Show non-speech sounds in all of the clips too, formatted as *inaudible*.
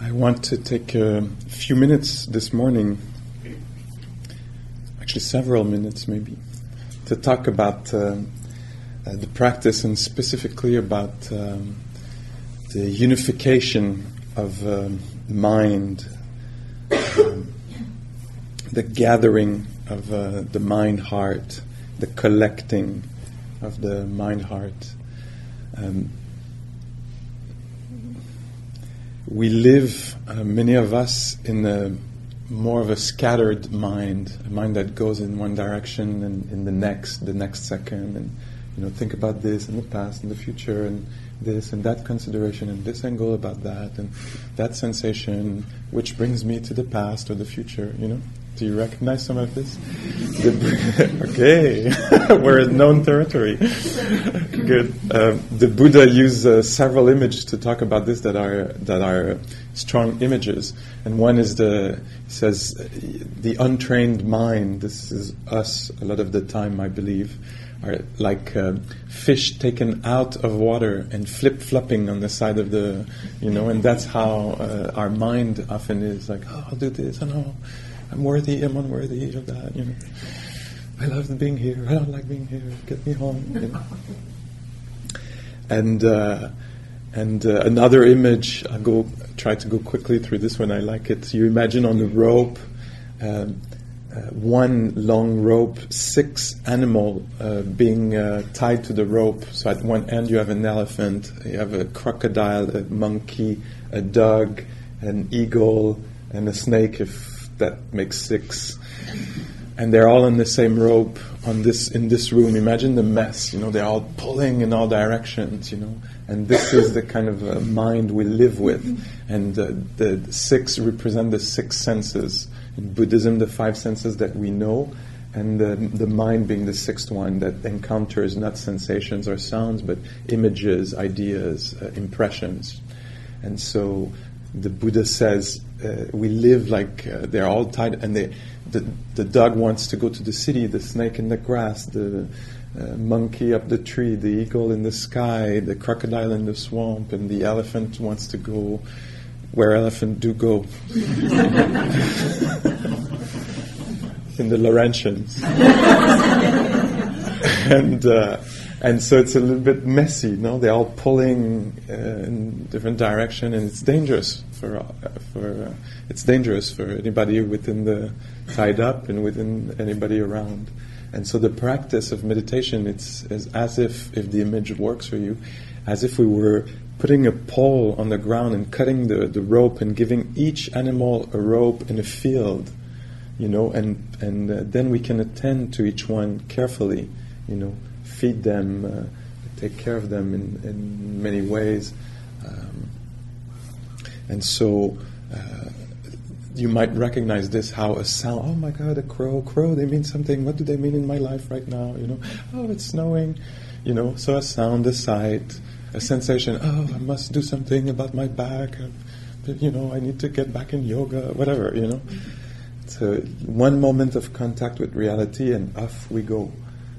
I want to take a few minutes this morning, actually several minutes maybe, to talk about uh, uh, the practice and specifically about um, the unification of um, mind, um, the gathering of uh, the mind heart, the collecting of the mind heart. Um, we live, uh, many of us, in a more of a scattered mind, a mind that goes in one direction and in the next, the next second, and you know, think about this in the past and the future, and this and that consideration and this angle about that, and that sensation, which brings me to the past or the future. You know, do you recognize some of this? *laughs* okay, *laughs* we're in known territory. Good. Uh, the Buddha used uh, several images to talk about this that are that are strong images, and one is the says the untrained mind. This is us a lot of the time, I believe, are like uh, fish taken out of water and flip flopping on the side of the, you know, and that's how uh, our mind often is like, oh, I'll do this, I know. I'm worthy, I'm unworthy of that, you know. I love being here, I don't like being here, get me home. You know. And uh, and uh, another image, I'll go try to go quickly through this one. I like it. You imagine on the rope, um, uh, one long rope, six animal uh, being uh, tied to the rope. So at one end you have an elephant, you have a crocodile, a monkey, a dog, an eagle, and a snake. If that makes six. And they're all on the same rope on this in this room. Imagine the mess, you know, they're all pulling in all directions, you know. And this is the kind of uh, mind we live with. And uh, the six represent the six senses. In Buddhism, the five senses that we know, and the, the mind being the sixth one that encounters not sensations or sounds, but images, ideas, uh, impressions. And so the Buddha says uh, we live like uh, they're all tied, and they, the the dog wants to go to the city, the snake in the grass, the uh, monkey up the tree, the eagle in the sky, the crocodile in the swamp, and the elephant wants to go where elephant do go *laughs* in the Laurentians, *laughs* and. And so it's a little bit messy. No, they're all pulling uh, in different direction, and it's dangerous for uh, for uh, it's dangerous for anybody within the tied up and within anybody around. And so the practice of meditation, it's, it's as if if the image works for you, as if we were putting a pole on the ground and cutting the, the rope and giving each animal a rope in a field, you know, and and uh, then we can attend to each one carefully, you know feed them, uh, take care of them in, in many ways. Um, and so uh, you might recognize this how a sound, oh my God, a crow, crow, they mean something. What do they mean in my life right now? You know, oh, it's snowing. You know, so a sound, a sight, a sensation, oh, I must do something about my back. You know, I need to get back in yoga, whatever, you know. So one moment of contact with reality and off we go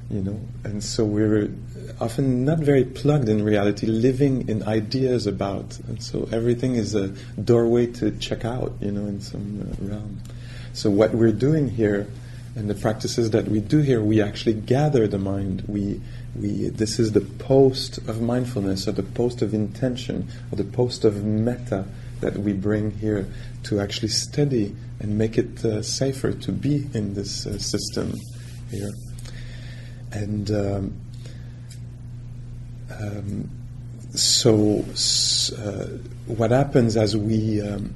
you know, and so we're often not very plugged in reality, living in ideas about, and so everything is a doorway to check out, you know, in some uh, realm. So what we're doing here, and the practices that we do here, we actually gather the mind. We, we, this is the post of mindfulness, or the post of intention, or the post of metta that we bring here to actually study and make it uh, safer to be in this uh, system here. And um, um, so, uh, what happens as we um,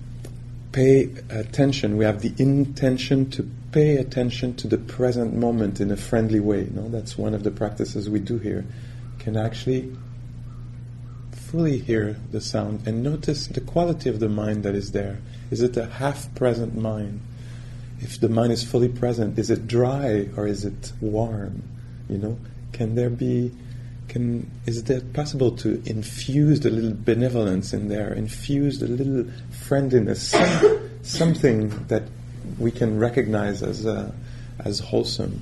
pay attention, we have the intention to pay attention to the present moment in a friendly way. No, that's one of the practices we do here. Can actually fully hear the sound and notice the quality of the mind that is there. Is it a half present mind? If the mind is fully present, is it dry or is it warm? You know, can there be, can is it possible to infuse a little benevolence in there, infuse a little friendliness, some, something that we can recognize as uh, as wholesome?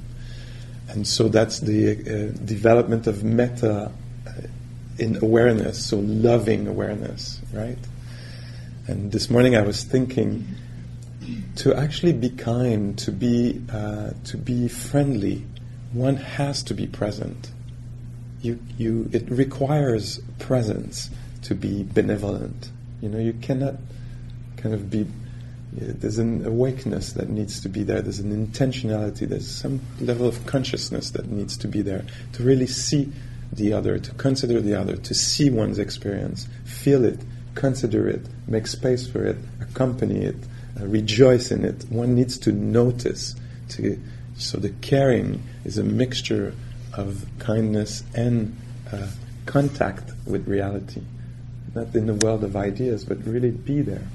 And so that's the uh, development of metta uh, in awareness, so loving awareness, right? And this morning I was thinking to actually be kind, to be uh, to be friendly, one has to be present. You, you, it requires presence to be benevolent. You know, you cannot kind of be. There's an awakeness that needs to be there. There's an intentionality. There's some level of consciousness that needs to be there to really see the other, to consider the other, to see one's experience, feel it, consider it, make space for it, accompany it, uh, rejoice in it. One needs to notice. To, so the caring is a mixture of kindness and uh, contact with reality. Not in the world of ideas, but really be there.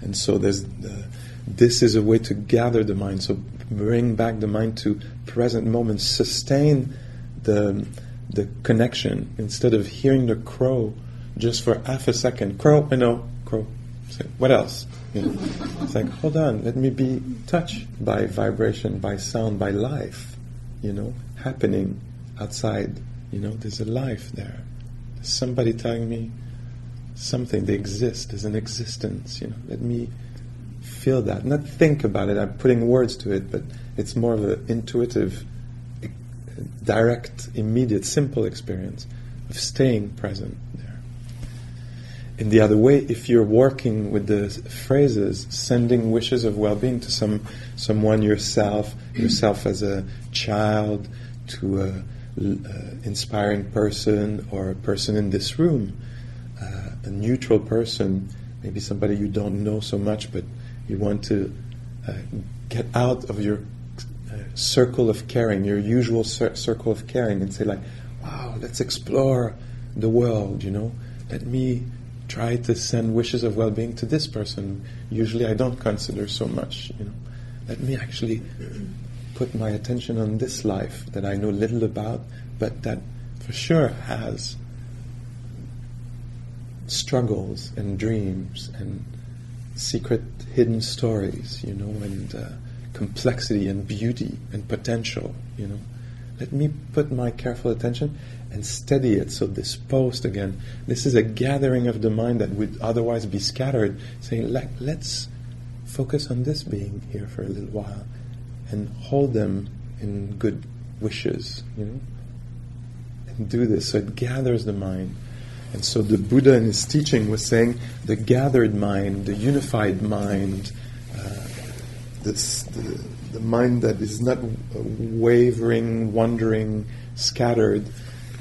And so there's uh, this is a way to gather the mind. So bring back the mind to present moment, sustain the the connection instead of hearing the crow just for half a second. Crow, I know, crow. What else? You know, it's like, hold on, let me be touched by vibration, by sound, by life, you know, happening outside. You know, there's a life there. There's somebody telling me something, they exist, there's an existence, you know. Let me feel that. Not think about it, I'm putting words to it, but it's more of an intuitive, direct, immediate, simple experience of staying present in the other way, if you're working with the phrases, sending wishes of well-being to some someone yourself, yourself as a child, to a uh, inspiring person or a person in this room, uh, a neutral person, maybe somebody you don't know so much, but you want to uh, get out of your uh, circle of caring, your usual cir- circle of caring, and say like, "Wow, let's explore the world." You know, let me try to send wishes of well-being to this person. Usually, I don't consider so much. You know, let me actually put my attention on this life that I know little about, but that for sure has struggles and dreams and secret hidden stories, you know, and uh, complexity and beauty and potential, you know. Let me put my careful attention and steady it. So this post again, this is a gathering of the mind that would otherwise be scattered, saying, Let, let's focus on this being here for a little while and hold them in good wishes, you know? And do this. So it gathers the mind. And so the Buddha in his teaching was saying the gathered mind, the unified mind, uh, this, the, the mind that is not wavering, wandering, scattered,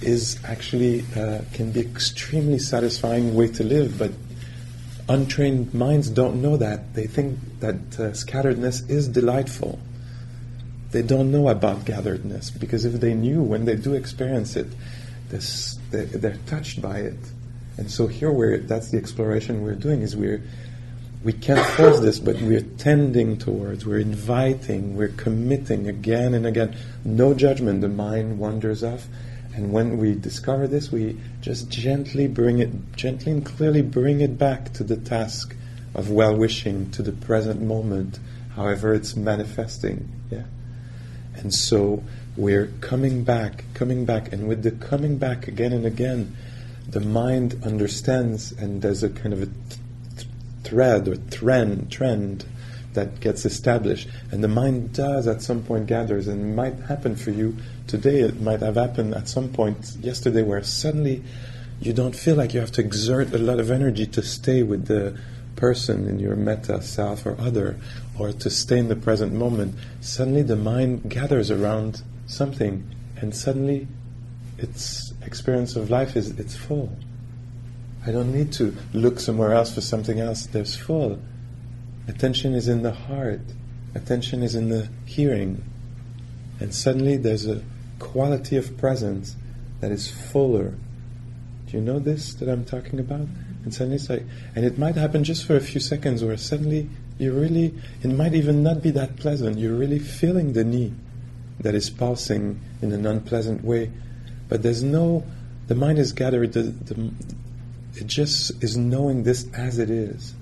is actually uh, can be extremely satisfying way to live, but untrained minds don't know that. They think that uh, scatteredness is delightful. They don't know about gatheredness because if they knew, when they do experience it, this, they, they're touched by it. And so here we're that's the exploration we're doing is we're we can't force this, but we're tending towards, we're inviting, we're committing again and again. No judgment. The mind wanders off and when we discover this, we just gently bring it, gently and clearly bring it back to the task of well wishing, to the present moment, however it's manifesting. Yeah? And so we're coming back, coming back, and with the coming back again and again, the mind understands, and there's a kind of a th- thread or trend, trend that gets established, and the mind does at some point gathers, and it might happen for you today. It might have happened at some point yesterday, where suddenly you don't feel like you have to exert a lot of energy to stay with the person in your metta self or other, or to stay in the present moment. Suddenly, the mind gathers around something, and suddenly, its experience of life is it's full. I don't need to look somewhere else for something else. There's full. Attention is in the heart. Attention is in the hearing. And suddenly there's a quality of presence that is fuller. Do you know this that I'm talking about? And suddenly it's like, and it might happen just for a few seconds where suddenly you really, it might even not be that pleasant. You're really feeling the knee that is pulsing in an unpleasant way. But there's no, the mind is gathered, the, the, it just is knowing this as it is.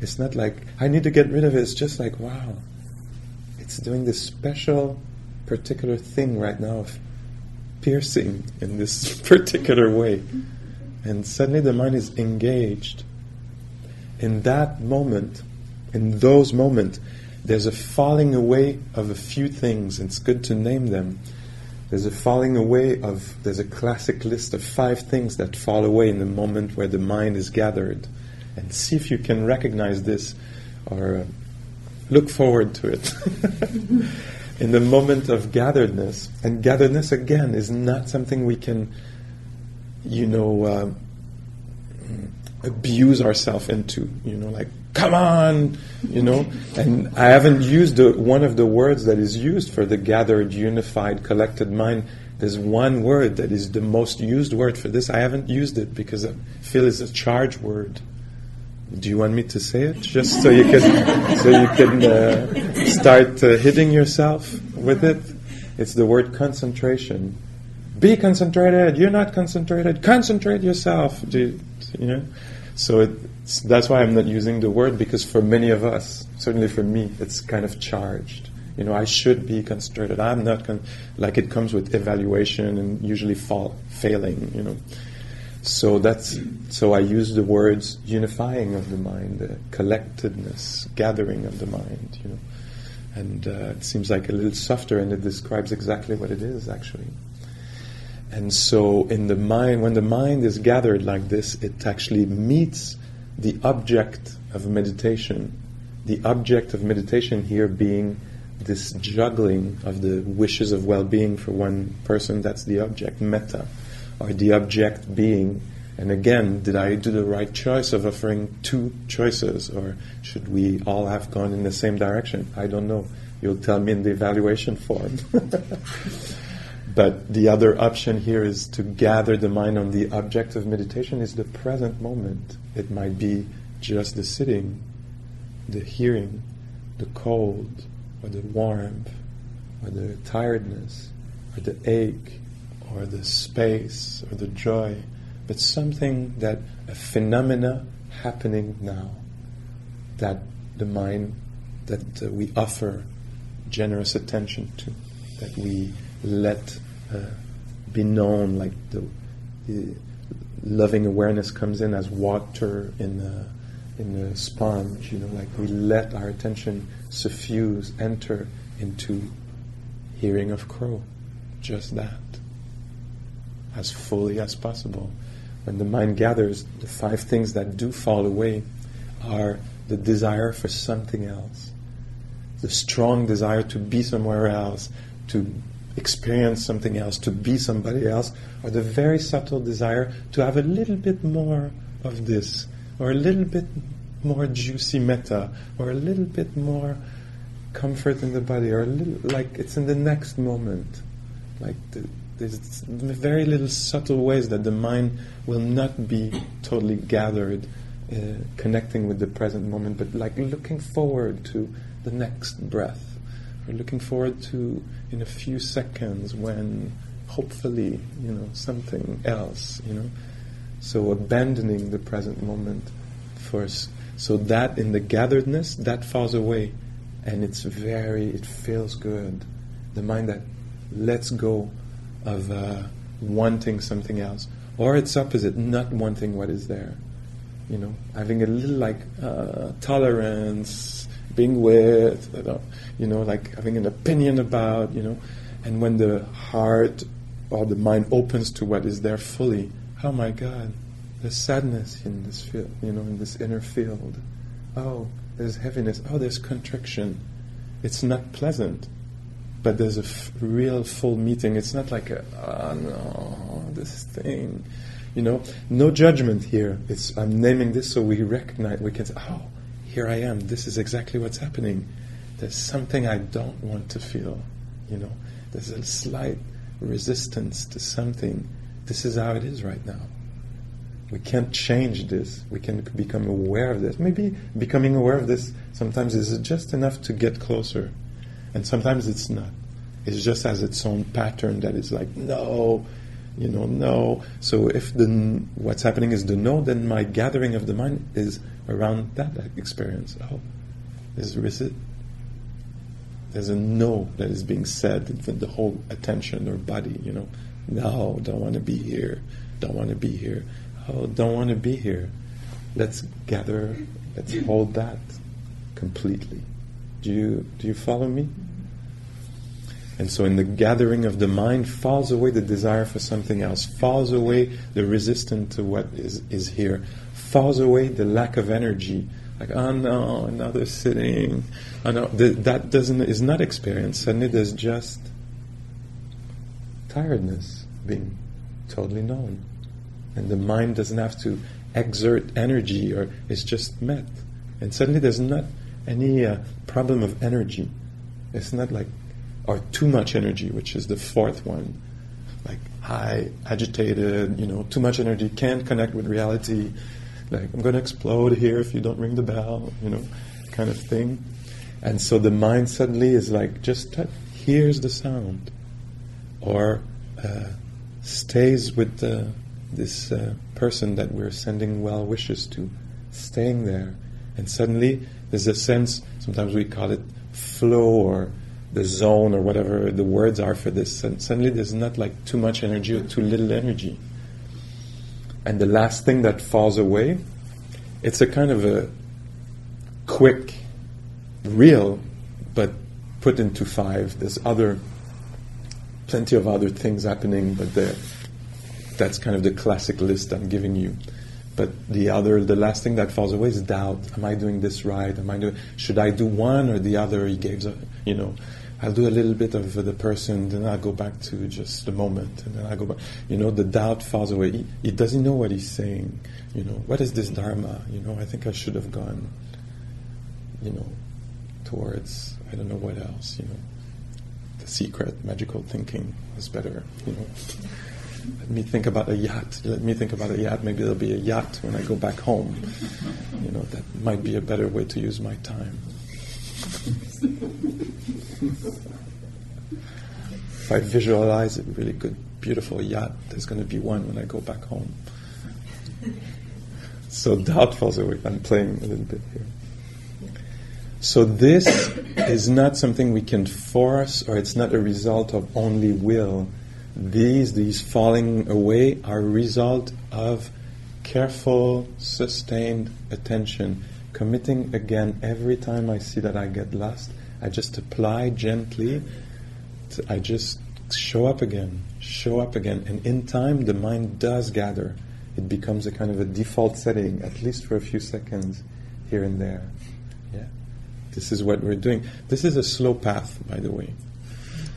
It's not like, I need to get rid of it. It's just like, wow, it's doing this special particular thing right now of piercing in this *laughs* particular way. And suddenly the mind is engaged. In that moment, in those moments, there's a falling away of a few things. It's good to name them. There's a falling away of, there's a classic list of five things that fall away in the moment where the mind is gathered. And see if you can recognize this or uh, look forward to it. *laughs* in the moment of gatheredness, and gatheredness again is not something we can, you know, uh, abuse ourselves into, you know, like come on, you know. And I haven't used the, one of the words that is used for the gathered, unified, collected mind. There's one word that is the most used word for this. I haven't used it because I feel it's a charge word. Do you want me to say it just so you can so you can uh, start uh, hitting yourself with it? It's the word concentration. Be concentrated. You're not concentrated. Concentrate yourself. Do you, you know? So that's why I'm not using the word because for many of us, certainly for me, it's kind of charged. You know, I should be concentrated. I'm not con- like it comes with evaluation and usually fall, failing. You know, so that's so I use the words unifying of the mind, the collectedness, gathering of the mind. You know, and uh, it seems like a little softer, and it describes exactly what it is actually. And so, in the mind, when the mind is gathered like this, it actually meets the object of meditation. The object of meditation here being this juggling of the wishes of well being for one person, that's the object, metta, or the object being. And again, did I do the right choice of offering two choices, or should we all have gone in the same direction? I don't know. You'll tell me in the evaluation form. *laughs* But the other option here is to gather the mind on the object of meditation is the present moment. It might be just the sitting, the hearing, the cold, or the warmth, or the tiredness, or the ache, or the space, or the joy, but something that a phenomena happening now that the mind that uh, we offer generous attention to, that we let uh, be known, like the, the, loving awareness comes in as water in a, in a sponge, you know, like we let our attention suffuse, enter into hearing of crow, just that, as fully as possible. When the mind gathers, the five things that do fall away are the desire for something else, the strong desire to be somewhere else, to experience something else, to be somebody else, or the very subtle desire to have a little bit more of this, or a little bit more juicy metta, or a little bit more comfort in the body, or a little like it's in the next moment. Like the, there's very little subtle ways that the mind will not be totally gathered, uh, connecting with the present moment, but like looking forward to the next breath we're looking forward to in a few seconds when hopefully, you know, something else, you know. So abandoning the present moment first. So that in the gatheredness, that falls away. And it's very, it feels good. The mind that lets go of uh, wanting something else. Or its opposite, not wanting what is there. You know, having a little like uh, tolerance, being with, you know, like having an opinion about, you know, and when the heart or the mind opens to what is there fully, oh my God, there's sadness in this field, you know, in this inner field. Oh, there's heaviness. Oh, there's contriction. It's not pleasant, but there's a f- real full meeting. It's not like a, oh no, this thing, you know, no judgment here. It's I'm naming this so we recognize, we can say, oh here I am. This is exactly what's happening. There's something I don't want to feel. You know, there's a slight resistance to something. This is how it is right now. We can't change this. We can become aware of this. Maybe becoming aware of this sometimes is just enough to get closer, and sometimes it's not. It just has its own pattern that is like, no, you know, no. So if the what's happening is the no, then my gathering of the mind is around that experience. Oh, it? There's a no that is being said with the whole attention or body, you know. No, don't want to be here. Don't want to be here. Oh, don't want to be here. Let's gather. Let's hold that completely. Do you do you follow me? And so, in the gathering of the mind, falls away the desire for something else, falls away the resistance to what is, is here, falls away the lack of energy. Like, oh no, another sitting. Oh no, Th- that doesn't is not experienced. Suddenly, there's just tiredness being totally known, and the mind doesn't have to exert energy, or it's just met. And suddenly, there's not any uh, problem of energy. It's not like or too much energy, which is the fourth one. Like high, agitated, you know, too much energy, can't connect with reality. Like, I'm going to explode here if you don't ring the bell, you know, kind of thing. And so the mind suddenly is like, just hears the sound. Or uh, stays with this uh, person that we're sending well wishes to, staying there. And suddenly there's a sense, sometimes we call it flow or the zone or whatever the words are for this. And suddenly there's not like too much energy or too little energy. And the last thing that falls away, it's a kind of a quick, real, but put into five. There's other, plenty of other things happening, but that's kind of the classic list I'm giving you. But the other, the last thing that falls away is doubt. Am I doing this right? Am I doing? Should I do one or the other? He gave, you know, I'll do a little bit of the person, then I'll go back to just the moment, and then I go back. You know, the doubt falls away. He, he, doesn't know what he's saying. You know, what is this dharma? You know, I think I should have gone. You know, towards I don't know what else. You know, the secret magical thinking is better. You know. *laughs* Let me think about a yacht. Let me think about a yacht. Maybe there'll be a yacht when I go back home. You know, that might be a better way to use my time. if I visualize a really good, beautiful yacht, there's going to be one when I go back home. so doubt falls away. I'm playing a little bit here. So this is not something we can force, or it's not a result of only will. These, these falling away, are a result of careful, sustained attention, committing again every time I see that I get lost I just apply gently. To, I just show up again, show up again. And in time, the mind does gather. It becomes a kind of a default setting, at least for a few seconds here and there. Yeah. This is what we're doing. This is a slow path, by the way.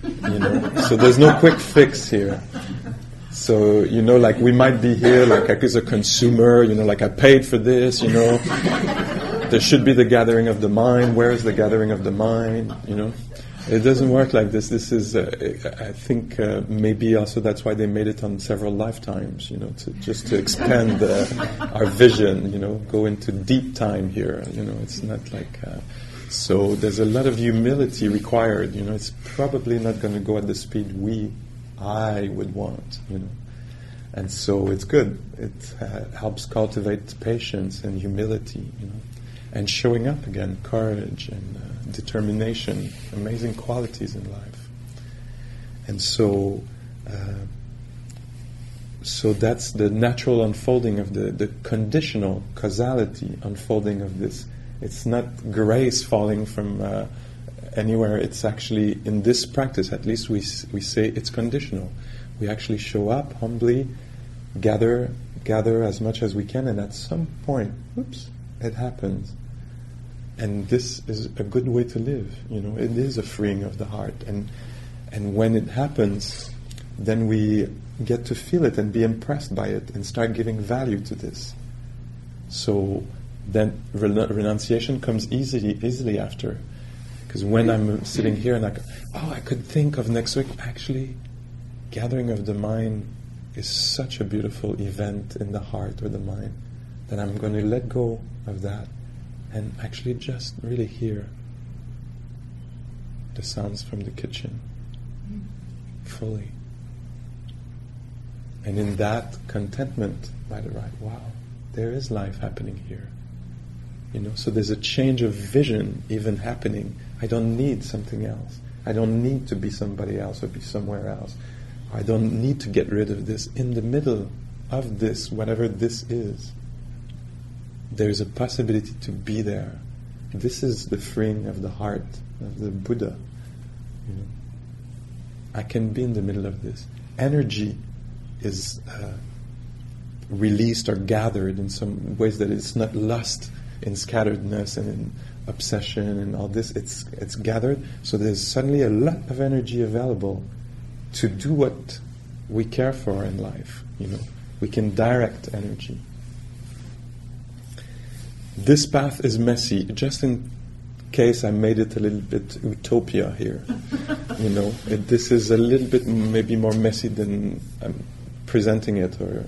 You know, so there's no quick fix here. So, you know, like we might be here like as a consumer, you know, like I paid for this, you know there should be the gathering of the mind. Where is the gathering of the mind? You know, it doesn't work like this. This is, uh, I think, uh, maybe also that's why they made it on several lifetimes. You know, to just to expand uh, our vision. You know, go into deep time here. You know, it's not like. So there's a lot of humility required. You know, it's probably not going to go at the speed we, I would want. You know. And so it's good. It uh, helps cultivate patience and humility, you know and showing up again, courage and uh, determination, amazing qualities in life. And so, uh, so that's the natural unfolding of the, the conditional causality unfolding of this. It's not grace falling from uh, anywhere. It's actually in this practice, at least we we say it's conditional. We actually show up humbly, gather gather as much as we can, and at some point, oops, it happens and this is a good way to live. You know, it is a freeing of the heart, and and when it happens, then we get to feel it and be impressed by it and start giving value to this. So then renunciation comes easily easily after, because when I'm sitting here and I go, oh, I could think of next week. Actually, gathering of the mind is such a beautiful event in the heart or the mind that I'm going to let go of that and actually just really hear the sounds from the kitchen fully. And in that contentment, by the right, wow, there is life happening here. You know, so there's a change of vision even happening. I don't need something else. I don't need to be somebody else or be somewhere else. I don't need to get rid of this. In the middle of this, whatever this is, there's a possibility to be there. This is the freeing of the heart of the Buddha. You know. I can be in the middle of this. Energy is uh, released or gathered in some ways that it's not lost in scatteredness and in obsession and all this. It's it's gathered, so there's suddenly a lot of energy available to do what we care for in life. You know, we can direct energy. This path is messy, just in case I made it a little bit utopia here. *laughs* you know, it, this is a little bit maybe more messy than I'm presenting it, or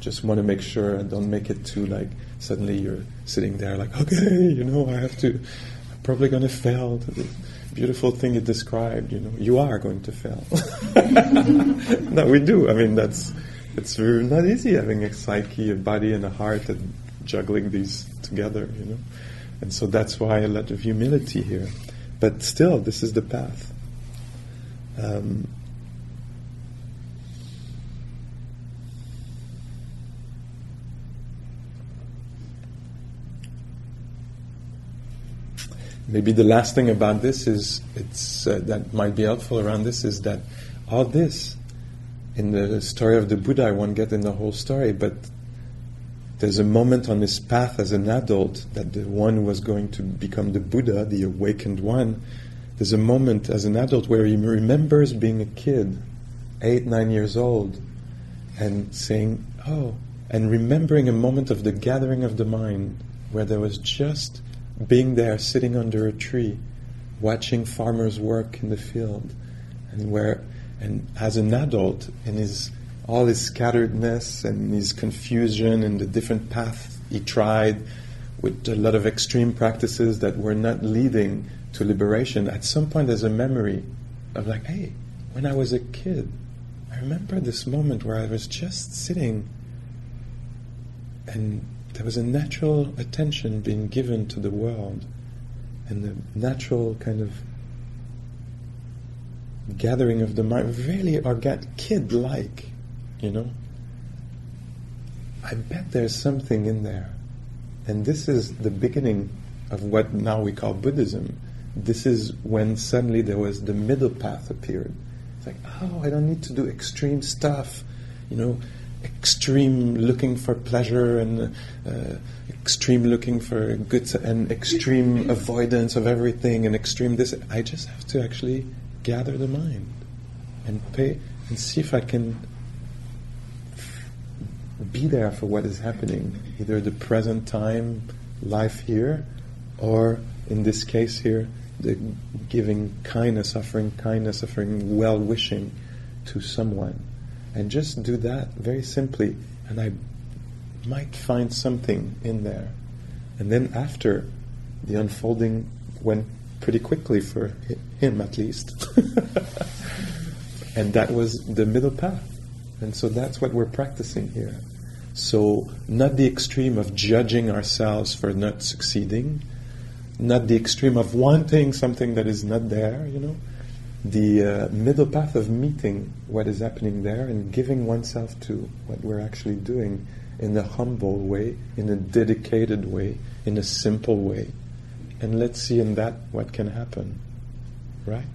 just want to make sure I don't make it too like suddenly you're sitting there like, okay, you know, I have to, I'm probably going to fail to the beautiful thing you described. You know, you are going to fail. *laughs* no, we do. I mean, that's it's not easy having a psyche, a body, and a heart, and juggling these together. You know. And so that's why a lot of humility here. But still, this is the path. Um, maybe the last thing about this is it's uh, that might be helpful around this is that all this in the story of the Buddha, I won't get in the whole story, but there's a moment on his path as an adult that the one who was going to become the Buddha, the awakened one, there's a moment as an adult where he remembers being a kid, eight, nine years old, and saying, Oh, and remembering a moment of the gathering of the mind where there was just being there, sitting under a tree, watching farmers work in the field, and where, and as an adult, in his all his scatteredness and his confusion and the different paths he tried with a lot of extreme practices that were not leading to liberation, at some point there's a memory of like, hey, when I was a kid, I remember this moment where I was just sitting and there was a natural attention being given to the world and the natural kind of gathering of the mind, really organ- kid like you know? I bet there's something in there. And this is the beginning of what now we call Buddhism. This is when suddenly there was the middle path appeared. It's like, oh, I don't need to do extreme stuff, you know, extreme looking for pleasure and uh, extreme looking for good and extreme *laughs* avoidance of everything and extreme this. I just have to actually gather the mind and pay and see if I can be there for what is happening, either the present time, life here, or in this case here, the giving kindness, offering kindness, offering well wishing to someone. And just do that very simply, and I might find something in there. And then after, the unfolding went pretty quickly for him at least. *laughs* and that was the middle path. And so that's what we're practicing here. So, not the extreme of judging ourselves for not succeeding, not the extreme of wanting something that is not there, you know. The uh, middle path of meeting what is happening there and giving oneself to what we're actually doing in a humble way, in a dedicated way, in a simple way. And let's see in that what can happen. Right?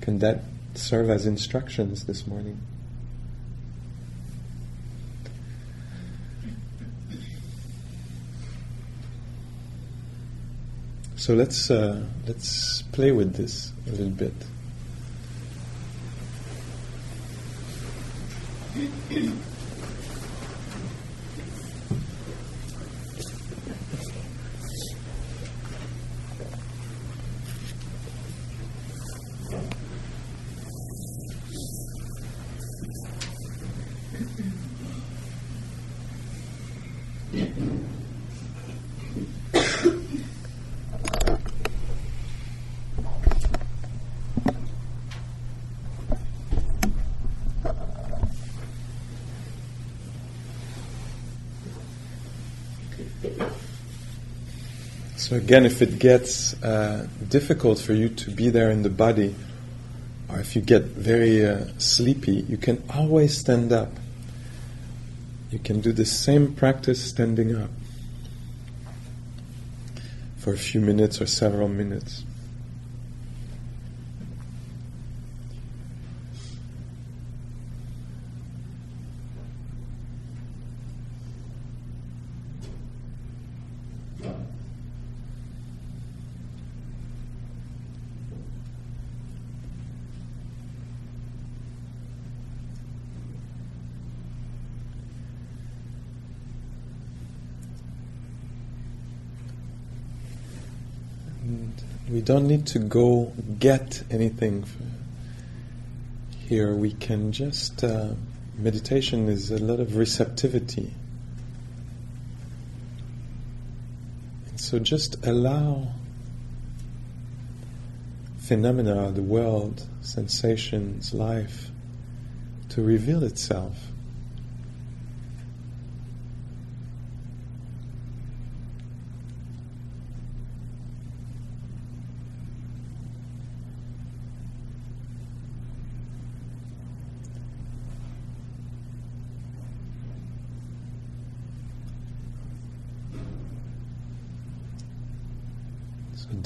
Can that serve as instructions this morning? So let's uh, let's play with this a little bit. *clears throat* So again, if it gets uh, difficult for you to be there in the body, or if you get very uh, sleepy, you can always stand up. You can do the same practice standing up for a few minutes or several minutes. We don't need to go get anything here. We can just, uh, meditation is a lot of receptivity. And so just allow phenomena, the world, sensations, life, to reveal itself.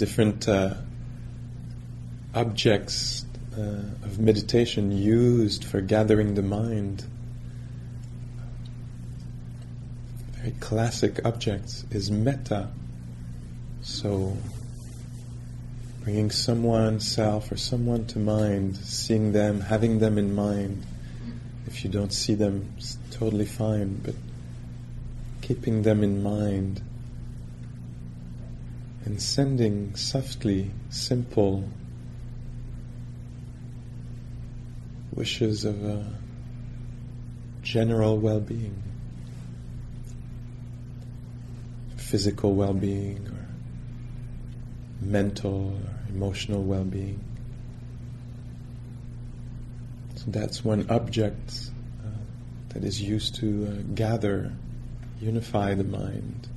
Different uh, objects uh, of meditation used for gathering the mind. Very classic objects is metta. So, bringing someone, self, or someone to mind, seeing them, having them in mind. If you don't see them, it's totally fine, but keeping them in mind and sending softly simple wishes of a general well being, physical well being, or mental or emotional well being. So that's one object uh, that is used to uh, gather, unify the mind.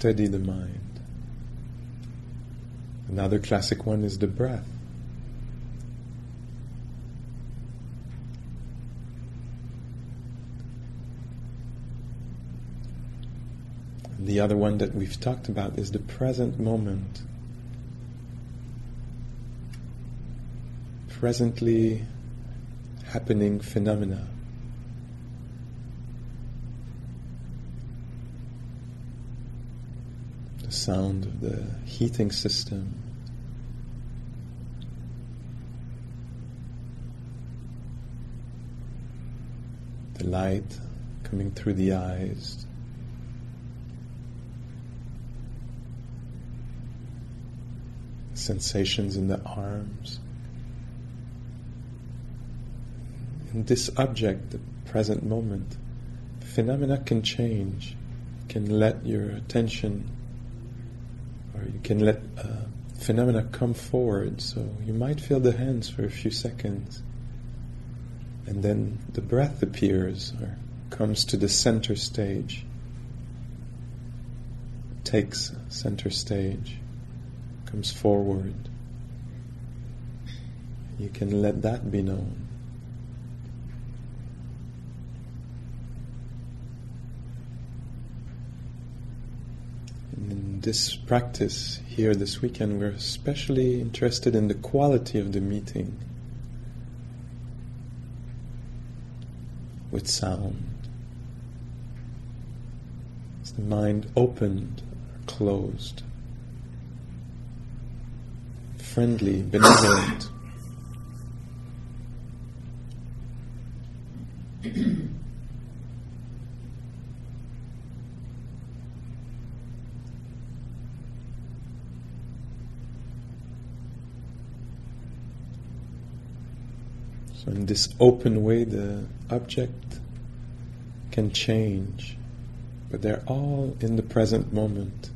Steady the mind. Another classic one is the breath. The other one that we've talked about is the present moment. Presently happening phenomena. Sound of the heating system. The light coming through the eyes. Sensations in the arms. In this object, the present moment, phenomena can change, can let your attention or you can let uh, phenomena come forward. So you might feel the hands for a few seconds, and then the breath appears or comes to the center stage, takes center stage, comes forward. You can let that be known. in this practice here this weekend, we're especially interested in the quality of the meeting with sound. Is the mind opened or closed? Friendly, benevolent? *coughs* So, in this open way, the object can change, but they're all in the present moment.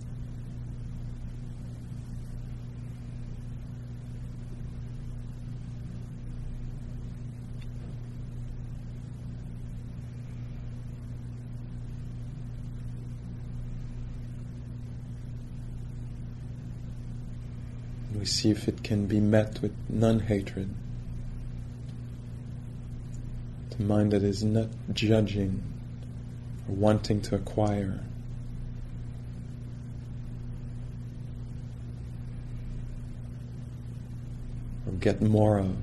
We see if it can be met with non hatred. The mind that is not judging or wanting to acquire. Or get more of.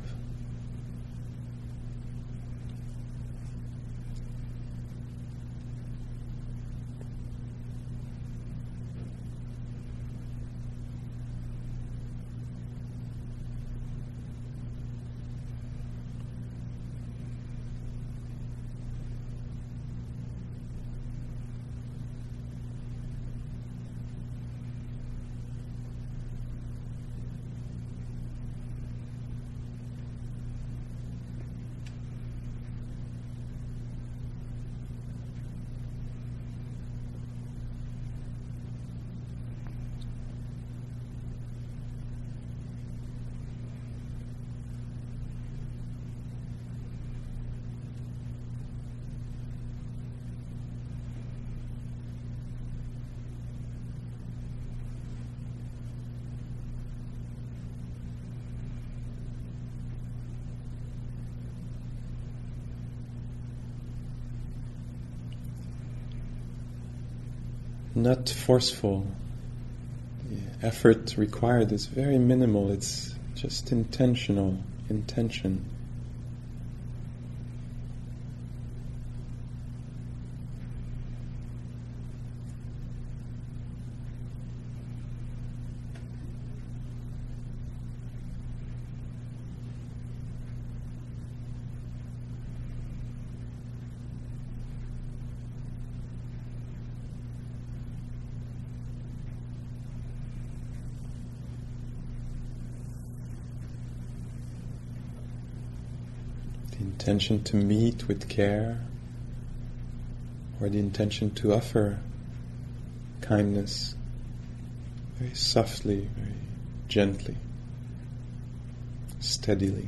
Not forceful. The effort required is very minimal, it's just intentional, intention. Intention to meet with care or the intention to offer kindness very softly, very gently, steadily.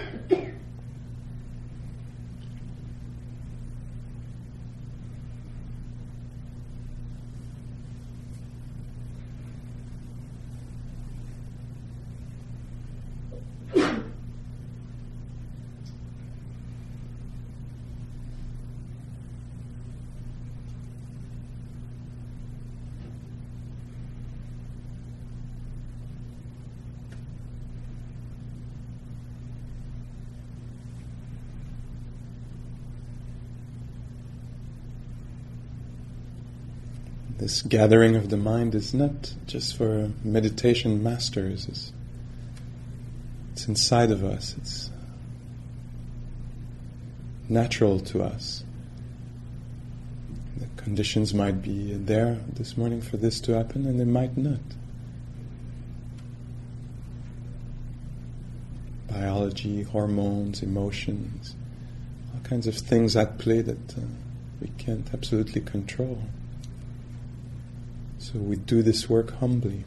this gathering of the mind is not just for meditation masters. It's, it's inside of us. It's natural to us. The conditions might be there this morning for this to happen, and they might not. Biology, hormones, emotions, all kinds of things at play that uh, we can't absolutely control. So we do this work humbly.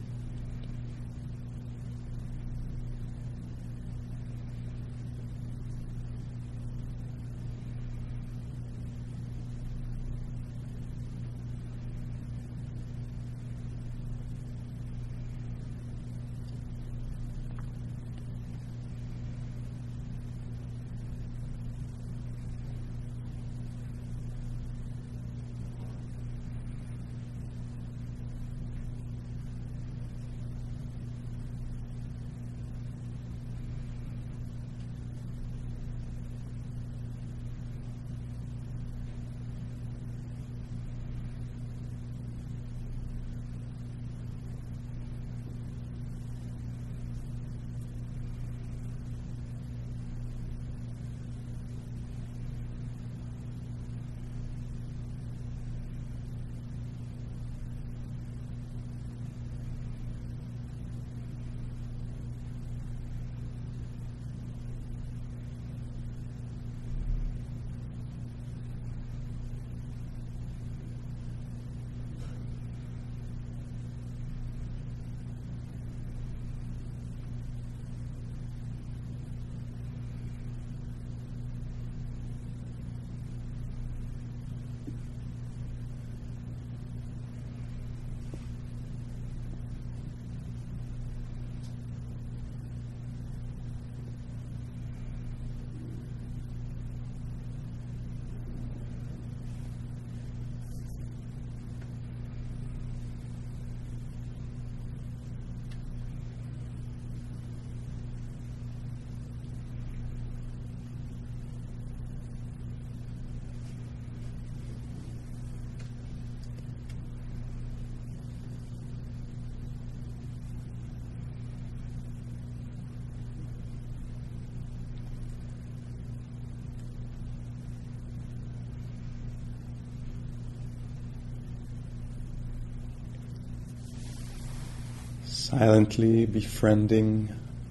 Silently befriending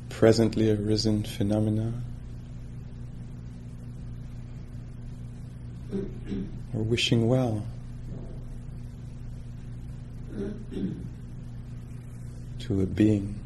presently arisen phenomena, or wishing well to a being.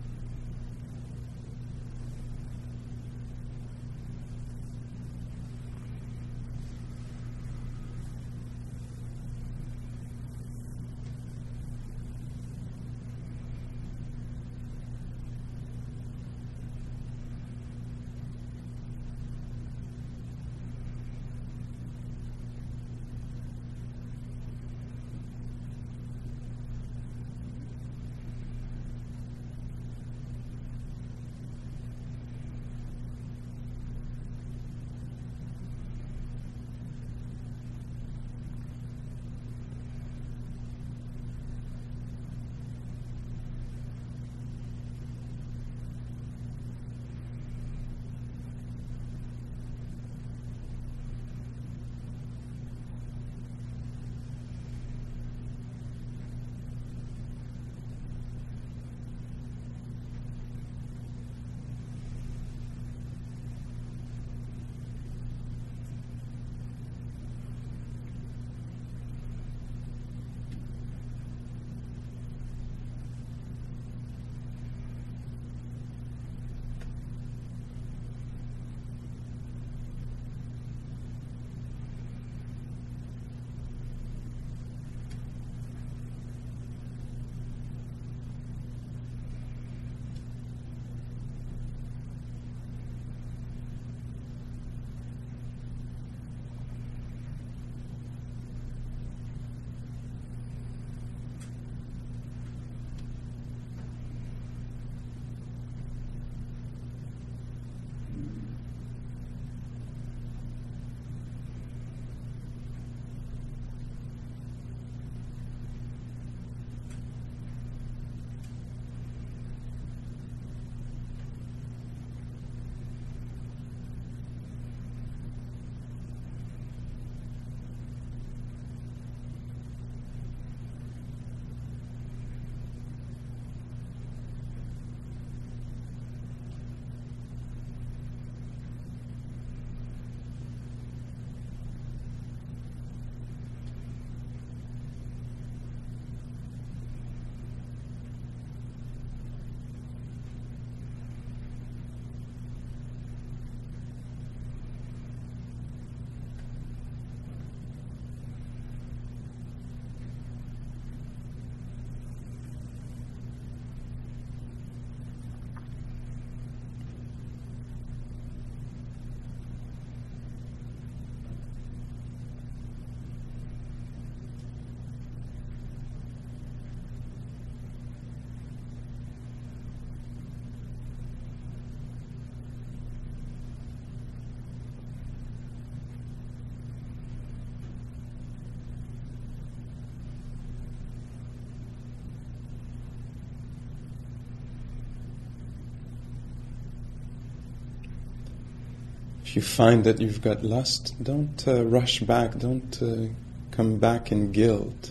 If you find that you've got lost, don't uh, rush back, don't uh, come back in guilt.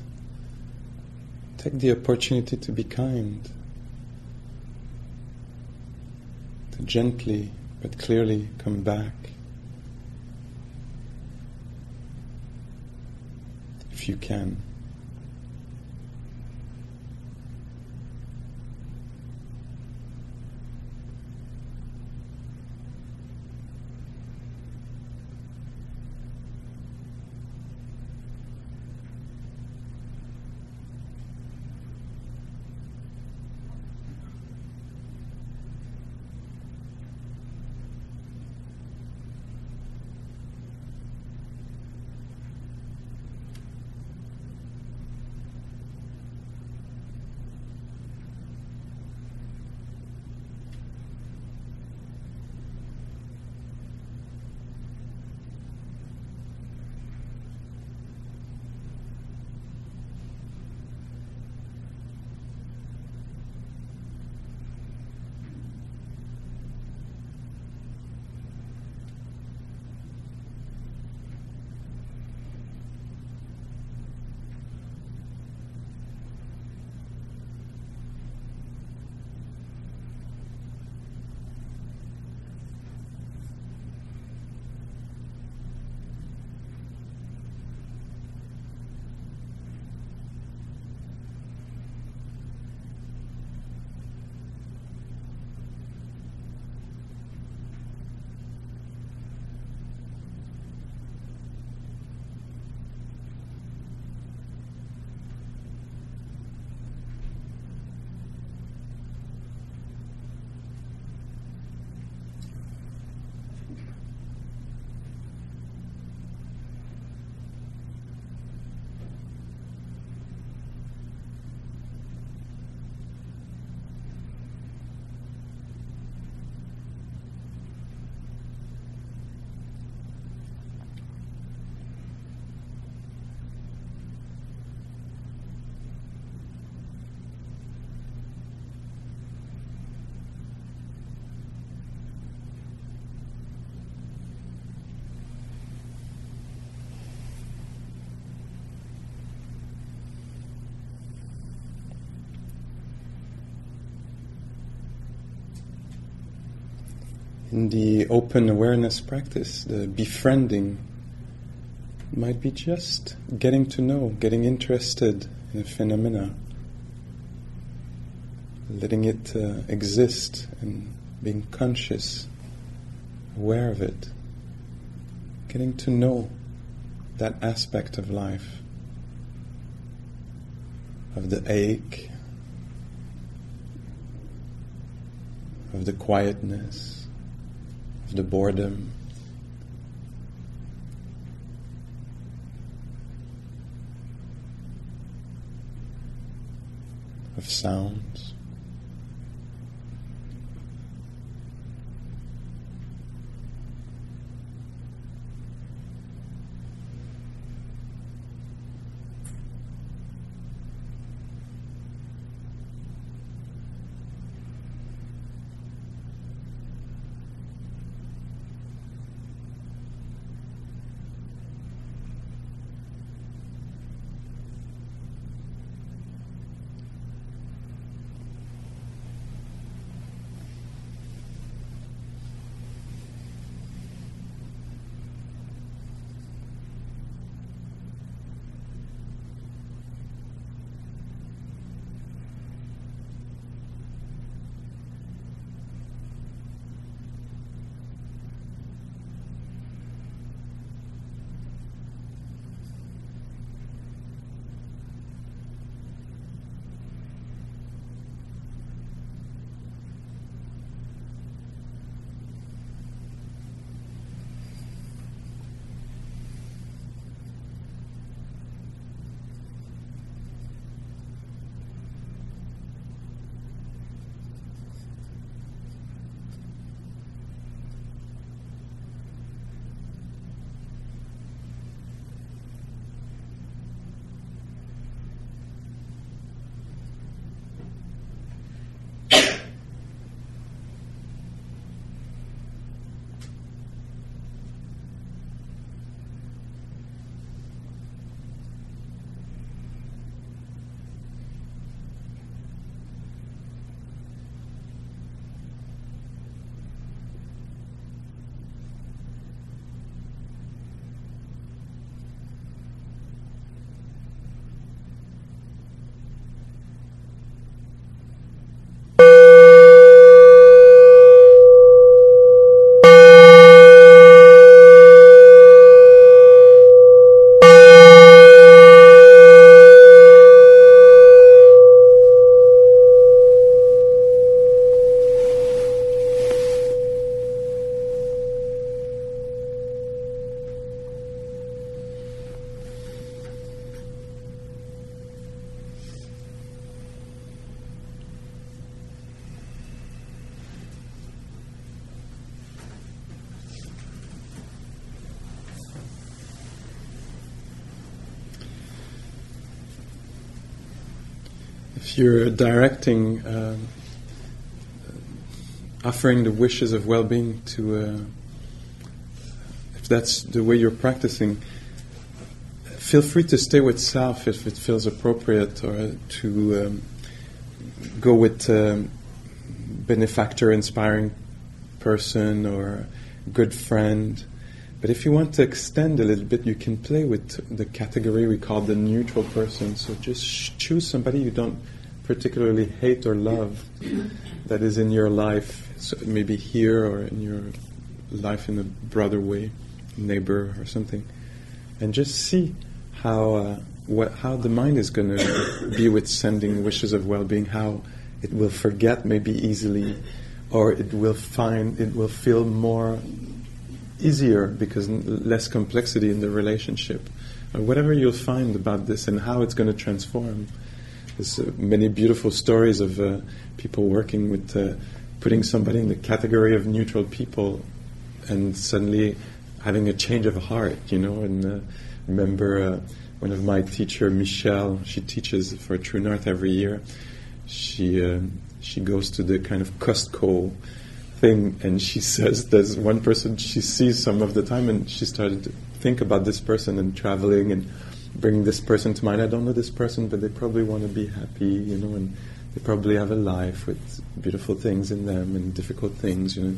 Take the opportunity to be kind, to gently but clearly come back. If you can. In the open awareness practice, the befriending might be just getting to know, getting interested in a phenomena, letting it uh, exist and being conscious, aware of it, getting to know that aspect of life, of the ache, of the quietness the boredom. Of sounds. You're directing, um, offering the wishes of well-being to, uh, if that's the way you're practicing, feel free to stay with self if it feels appropriate, or to um, go with um, benefactor, inspiring person, or good friend. But if you want to extend a little bit, you can play with the category we call the neutral person. So just choose somebody you don't particularly hate or love that is in your life, so maybe here or in your life in a broader way, neighbor or something, and just see how uh, what, how the mind is going to be with sending wishes of well-being. How it will forget maybe easily, or it will find it will feel more easier because less complexity in the relationship. Or whatever you'll find about this and how it's going to transform. There's uh, many beautiful stories of uh, people working with uh, putting somebody in the category of neutral people and suddenly having a change of heart, you know. And uh, remember uh, one of my teacher, Michelle, she teaches for True North every year. She uh, she goes to the kind of Costco thing, and she *laughs* says there's one person she sees some of the time, and she started to think about this person and traveling and bringing this person to mind. I don't know this person, but they probably want to be happy, you know, and they probably have a life with beautiful things in them and difficult things, you know.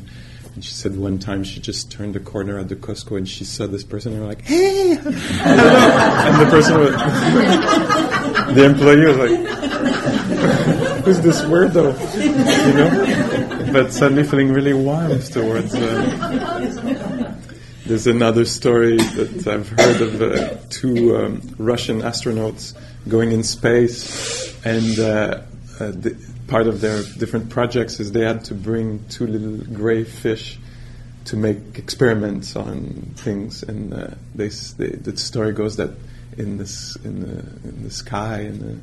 And she said one time she just turned the corner at the Costco and she saw this person and were like, "Hey!" *laughs* and the person was, *laughs* the employee was like, *laughs* "Who's this weirdo?" You know, but suddenly feeling really warm towards. Uh, there's another story that I've heard of uh, two um, Russian astronauts going in space, and uh, uh, the, part of their different projects is they had to bring two little gray fish to make experiments on things, and uh, they, they, the story goes that in this in the in the sky, and the,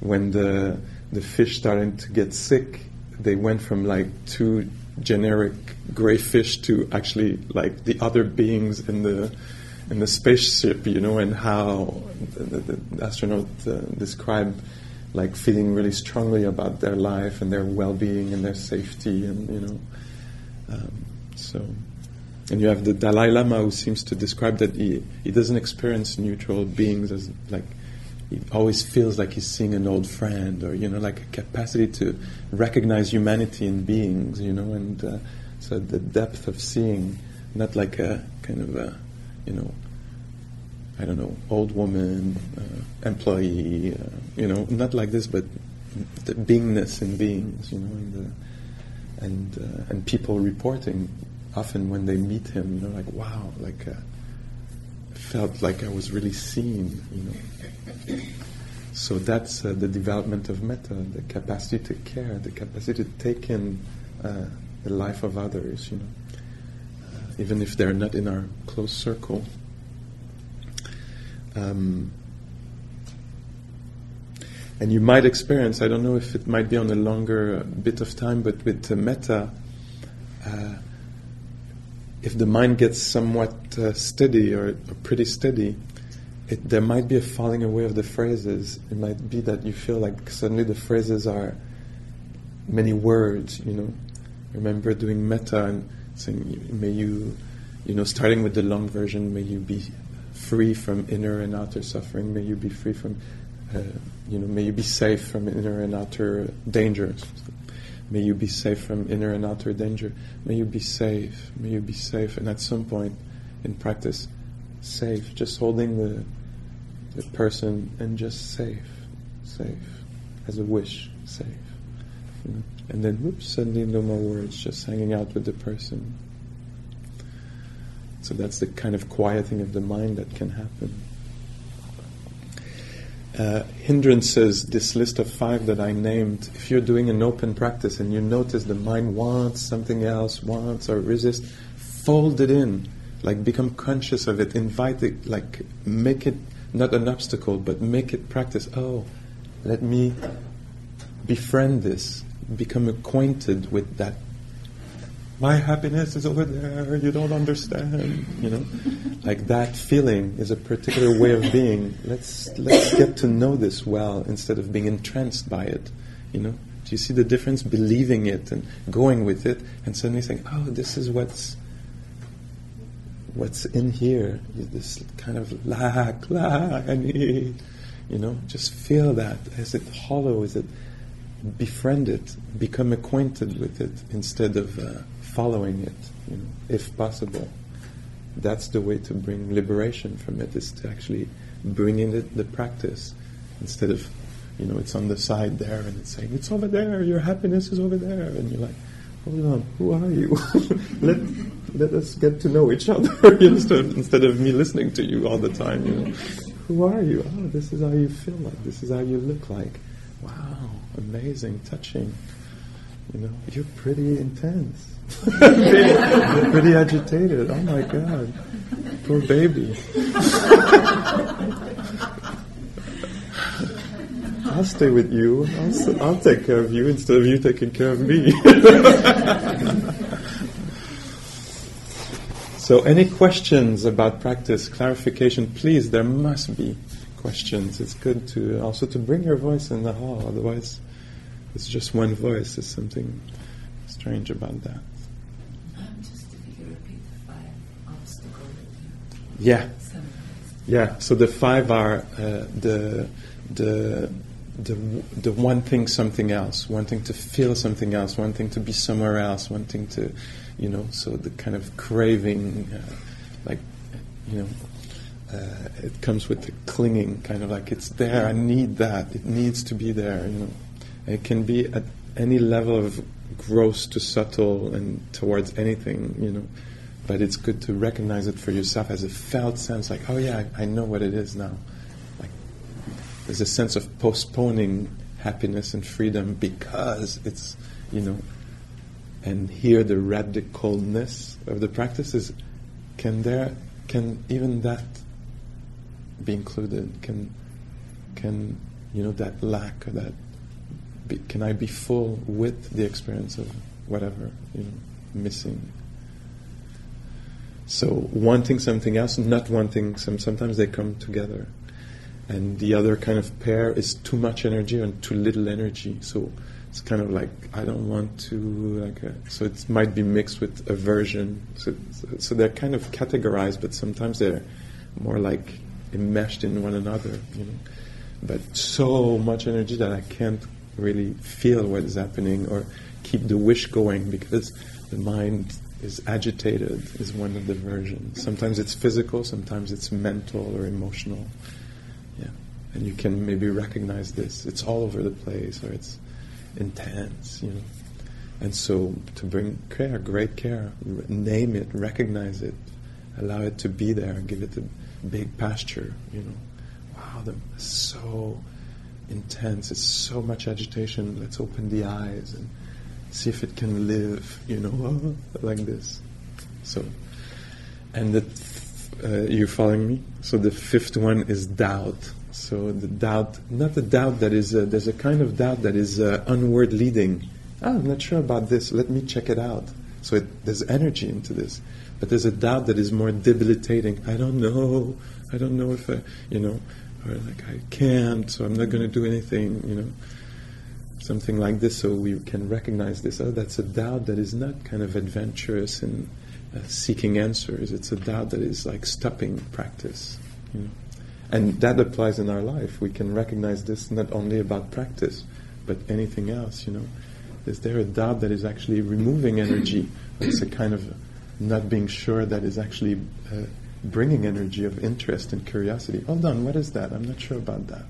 when the the fish started to get sick, they went from like two generic gray fish to actually like the other beings in the in the spaceship, you know, and how the, the, the astronaut uh, described like feeling really strongly about their life and their well-being and their safety, and you know, um, so. And you have the Dalai Lama who seems to describe that he, he doesn't experience neutral beings as like he always feels like he's seeing an old friend, or you know, like a capacity to recognize humanity in beings, you know, and uh, so the depth of seeing, not like a kind of a, you know, I don't know, old woman, uh, employee, uh, you know, not like this, but the beingness in beings, you know, and the, and uh, and people reporting often when they meet him, you know, like wow, like uh, felt like I was really seen, you know. So that's uh, the development of metta, the capacity to care, the capacity to take in uh, the life of others, you know, uh, even if they're not in our close circle. Um, and you might experience, I don't know if it might be on a longer bit of time, but with uh, metta, uh, if the mind gets somewhat uh, steady or, or, pretty steady, it, there might be a falling away of the phrases. It might be that you feel like suddenly the phrases are many words, you know. Remember doing metta and saying, may you, you know, starting with the long version, may you be free from inner and outer suffering, may you be free from, uh, you know, may you be safe from inner and outer dangers. May you be safe from inner and outer danger. May you be safe. May you be safe. And at some point in practice, safe. Just holding the, the person and just safe. Safe. As a wish. Safe. And then, whoops, suddenly no more words, just hanging out with the person. So that's the kind of quieting of the mind that can happen uh, hindrances, this list of five that I named, if you're doing an open practice and you notice the mind wants something else, wants or resists, fold it in. Like become conscious of it, invite it, like make it not an obstacle, but make it practice. Oh, let me befriend this, become acquainted with that my happiness is over there, you don't understand, you know. like that feeling is a particular way of being. Let's let's get to know this well instead of being entranced by it, you know. Do you see the difference? Believing it and going with it, and suddenly saying, "Oh, this is what's what's in here. This kind of lack, lack, I need." You know, just feel that. Is it hollow? Is it befriend it? Become acquainted with it instead of uh, following it. You know, if possible. That's the way to bring liberation from it. Is to actually bring in it, the practice instead of you know, it's on the side there and it's saying, it's over there, your happiness is over there. And you're like, hold on, who are you? *laughs* let, let us get to know each other *laughs* instead, of, instead of me listening to you all the time, you know. Who are you? Oh, this is how you feel like. This is how you look like. Wow, amazing, touching. You know, you're pretty intense. Pretty, pretty agitated. Oh my God. Poor baby. I'll stay with you. I'll, I'll take care of you instead of you taking care of me. so, any questions about practice, clarification, please, there must be questions. It's good to also to bring your voice in the hall, otherwise, it's just one voice. There's something strange about that. Yeah. Yeah, so the five are uh, the the the the wanting something else, wanting to feel something else, wanting to be somewhere else, wanting to, you know, so the kind of craving, uh, like, you know, uh, it comes with the clinging, kind of like it's there. I need that. It needs to be there. You know, it can be at any level of gross to subtle and towards anything. You know, but it's good to recognize it for yourself as a felt sense, like, oh yeah, I, I know what it is now. Like, There's a sense of postponing happiness and freedom because it's, you know, and here the radicalness of the practice is can there can even that be included? Can can you know that lack that be, can I be full with the experience of whatever you know missing? So wanting something else, not wanting some. Sometimes they come together and the other kind of pair is too much energy and too little energy. So it's kind of like I don't want to like. A, uh, so it might be mixed with aversion. So, so they're kind of categorized, but sometimes they're more like enmeshed in one another. You know, but so much energy that I can't really feel what is happening or keep the wish going because the mind is agitated is one of the versions. Sometimes it's physical, sometimes it's mental or emotional Yeah. and you can maybe recognize this. It's all over the place, or it's intense, you know. And so, to bring care, great care, name it, recognize it, allow it to be there, give it a big pasture, you know. Wow, it's so intense. It's so much agitation. Let's open the eyes and see if it can live, you know, like this. So, and the, uh, you following me? So the fifth one is doubt. So the doubt, not the doubt that is, uh, there's a kind of doubt that is uh, unword leading. Oh, I'm not sure about this. Let me check it out. So it, there's energy into this. But there's a doubt that is more debilitating. I don't know. I don't know if I, you know, or like I can't, so I'm not going to do anything, you know. Something like this, so we can recognize this. Oh, that's a doubt that is not kind of adventurous in uh, seeking answers. It's a doubt that is like stopping practice, you know. And that applies in our life. We can recognize this not only about practice, but anything else, you know. Is there a doubt that is actually removing energy? *clears throat* It's a kind of not being sure that is actually uh, bringing energy of interest and curiosity. Hold on, what is that? I'm not sure about that.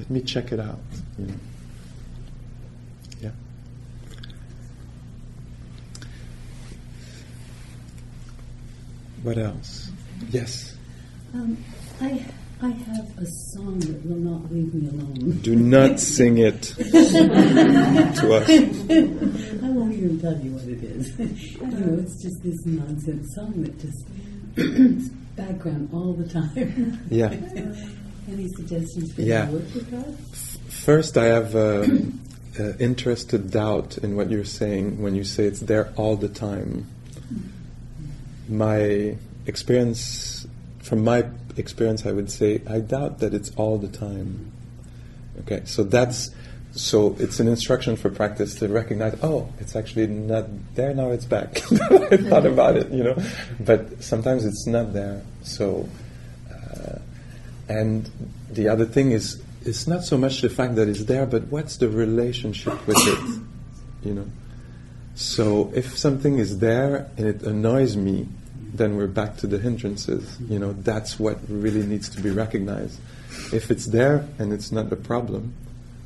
Let me check it out. You know. Yeah. What else? Yes. Um, I I have a song that will not leave me alone. Do not sing it to us. *laughs* I won't even tell you what it is. you know, it's just this nonsense song that just *clears throat* background all the time. Yeah. *laughs* Any suggestions for yeah. work with God? First, I have. Um, uh, interested doubt in what you're saying when you say it's there all the time. My experience, from my experience, I would say I doubt that it's all the time. Okay, so that's so it's an instruction for practice to recognize. Oh, it's actually not there now. It's back. *laughs* I thought about it, you know, but sometimes it's not there. So, uh, and the other thing is it's not so much the fact that it's there, but what's the relationship with it, you know. So if something is there and it annoys me, then we're back to the hindrances. You know, that's what really needs to be recognized. If it's there and it's not a problem,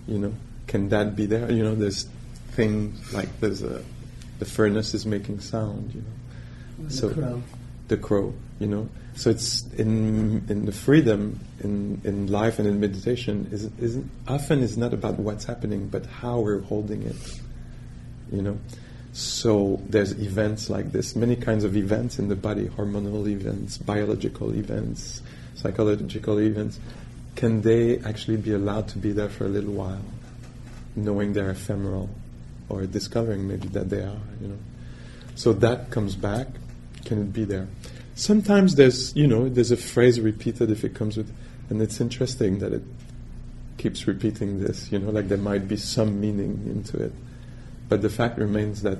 you know, can that be there? You know, there's things like there's a the furnace is making sound. You know, The so crow. the crow. You know, so it's in in the freedom in in life and in meditation is is often is not about what's happening, but how we're holding it. You know. So there's events like this, many kinds of events in the body, hormonal events, biological events, psychological events. Can they actually be allowed to be there for a little while, knowing they're ephemeral, or discovering maybe that they are, you know? So that comes back. Can it be there? Sometimes there's, you know, there's a phrase repeated if it comes with, and it's interesting that it keeps repeating this, you know, like there might be some meaning into it. But the fact remains that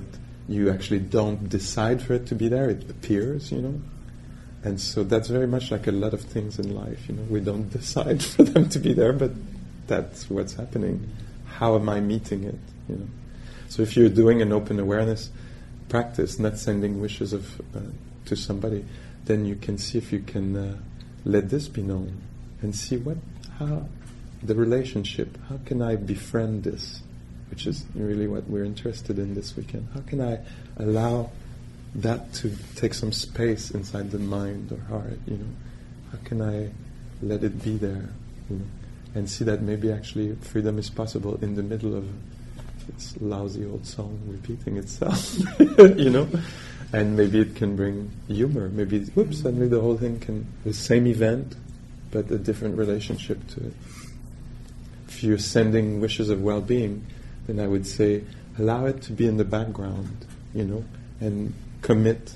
you actually don't decide for it to be there, it appears, you know. And so that's very much like a lot of things in life, you know. We don't *laughs* decide for them to be there, but that's what's happening. How am I meeting it, you know? So if you're doing an open awareness practice, not sending wishes of uh, to somebody, then you can see if you can uh, let this be known and see what how the relationship. How can I befriend this? Which is really what we're interested in this weekend. How can I allow that to take some space inside the mind or heart? You know, how can I let it be there? You know, and see that maybe actually freedom is possible in the middle of this lousy old song repeating itself. *laughs* you know, and maybe it can bring humor. Maybe whoops, suddenly the whole thing can the same event, but a different relationship to it. If you're sending wishes of well-being, then I would say allow it to be in the background, you know, and commit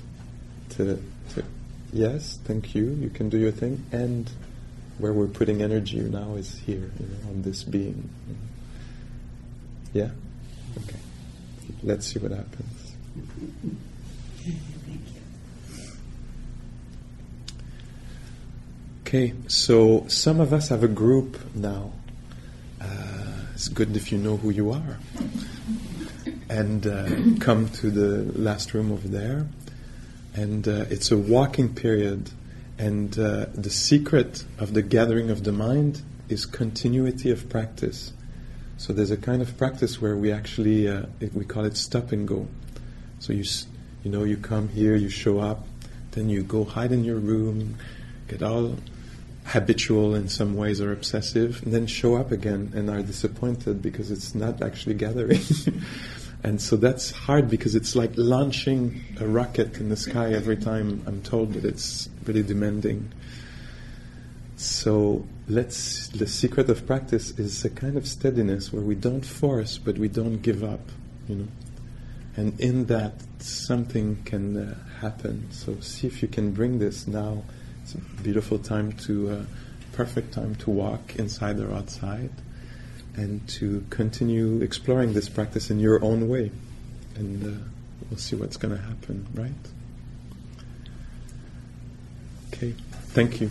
to, to yes, thank you, you can do your thing, and where we're putting energy now is here, you know, on this being. you know. Yeah? Okay. Let's see what happens. Okay, so some of us have a group now. It's good if you know who you are. And uh, come to the last room over there. And uh, it's a walking period. And uh, the secret of the gathering of the mind is continuity of practice. So there's a kind of practice where we actually, uh, it- we call it stop and go. So you, you know, you come here, you show up, then you go hide in your room, get all habitual in some ways or obsessive, and then show up again and are disappointed because it's not actually gathering. *laughs* and so that's hard because it's like launching a rocket in the sky every time I'm told that it's really demanding. So let's the secret of practice is a kind of steadiness where we don't force but we don't give up, you know. And in that something can uh, happen. So see if you can bring this now. It's a beautiful time to uh, perfect time to walk inside or outside and to continue exploring this practice in your own way. And uh, we'll see what's going to happen, right? Okay. Thank you.